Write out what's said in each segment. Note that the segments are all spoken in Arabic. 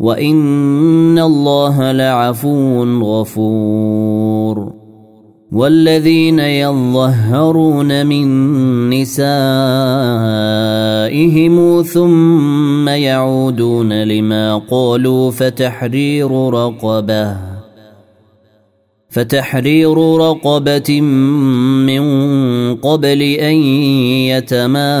وان الله لعفو غفور. والذين يظهرون من نسائهم ثم يعودون لما قالوا فتحرير رقبه فتحرير رقبه من قبل ان يتماسا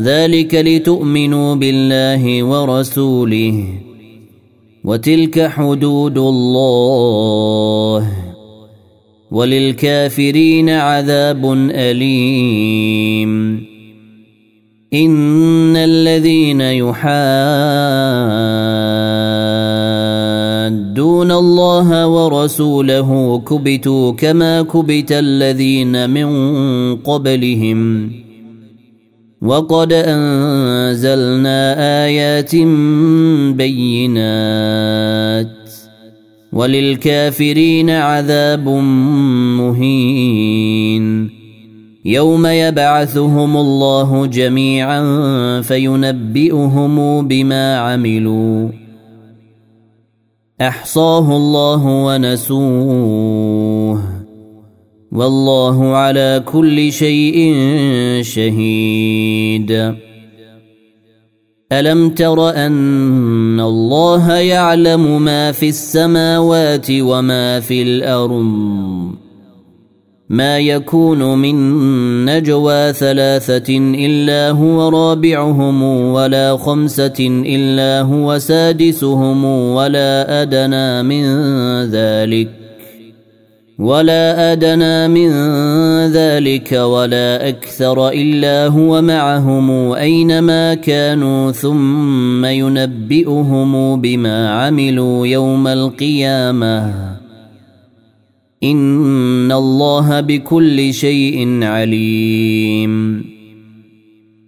ذلك لتؤمنوا بالله ورسوله وتلك حدود الله وللكافرين عذاب أليم. إن الذين يحادون الله ورسوله كبتوا كما كبت الذين من قبلهم. وقد أنزلنا آيات بينات وللكافرين عذاب مهين. يوم يبعثهم الله جميعا فينبئهم بما عملوا. أحصاه الله ونسوه. والله على كل شيء شهيد. ألم تر أن الله يعلم ما في السماوات وما في الأرض؟ ما يكون من نجوى ثلاثة إلا هو رابعهم ولا خمسة إلا هو سادسهم ولا أدنى من ذلك. ولا أدنى من ذلك ولا أكثر إلا هو معهم أينما كانوا ثم ينبئهم بما عملوا يوم القيامة. إن الله بكل شيء عليم.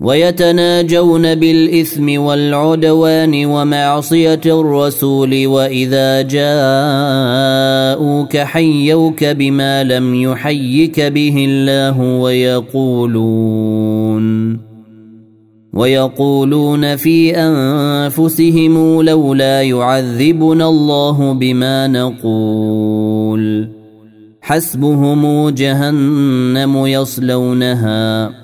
ويتناجون بالإثم والعدوان ومعصية الرسول وإذا جاءوك حيوك بما لم يحيك به الله ويقولون ويقولون في أنفسهم لولا يعذبنا الله بما نقول حسبهم جهنم يصلونها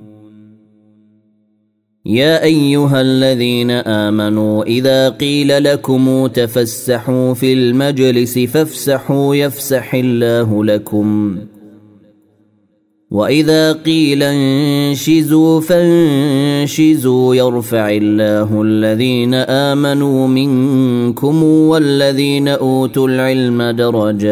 يا أيها الذين آمنوا إذا قيل لكم تفسحوا في المجلس فافسحوا يفسح الله لكم. وإذا قيل انشزوا فانشزوا يرفع الله الذين آمنوا منكم والذين أوتوا العلم درجات.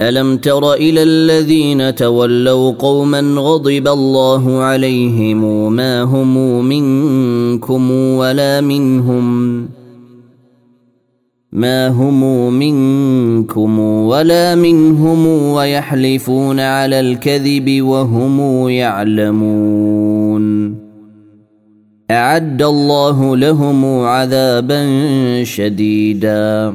ألم تر إلى الذين تولوا قوما غضب الله عليهم ما هم منكم ولا منهم ما هم منكم ولا منهم ويحلفون على الكذب وهم يعلمون أعد الله لهم عذابا شديدا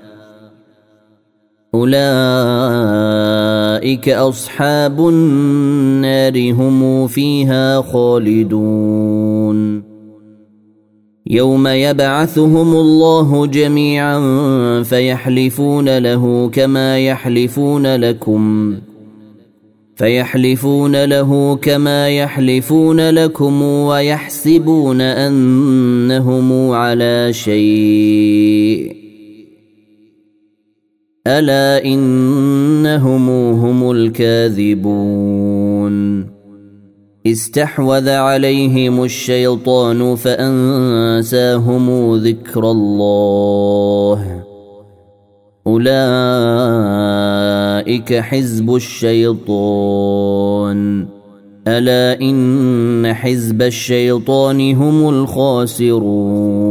أولئك أصحاب النار هم فيها خالدون. يوم يبعثهم الله جميعا فيحلفون له كما يحلفون لكم. فيحلفون له كما يحلفون لكم ويحسبون أنهم على شيء. ألا إنهم هم الكاذبون. استحوذ عليهم الشيطان فأنساهم ذكر الله. أولئك حزب الشيطان. ألا إن حزب الشيطان هم الخاسرون.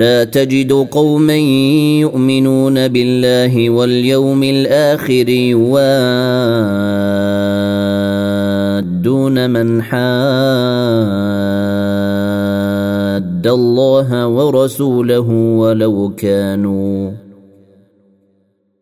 لا تجد قوما يؤمنون بالله واليوم الآخر يوادون من حاد الله ورسوله ولو كانوا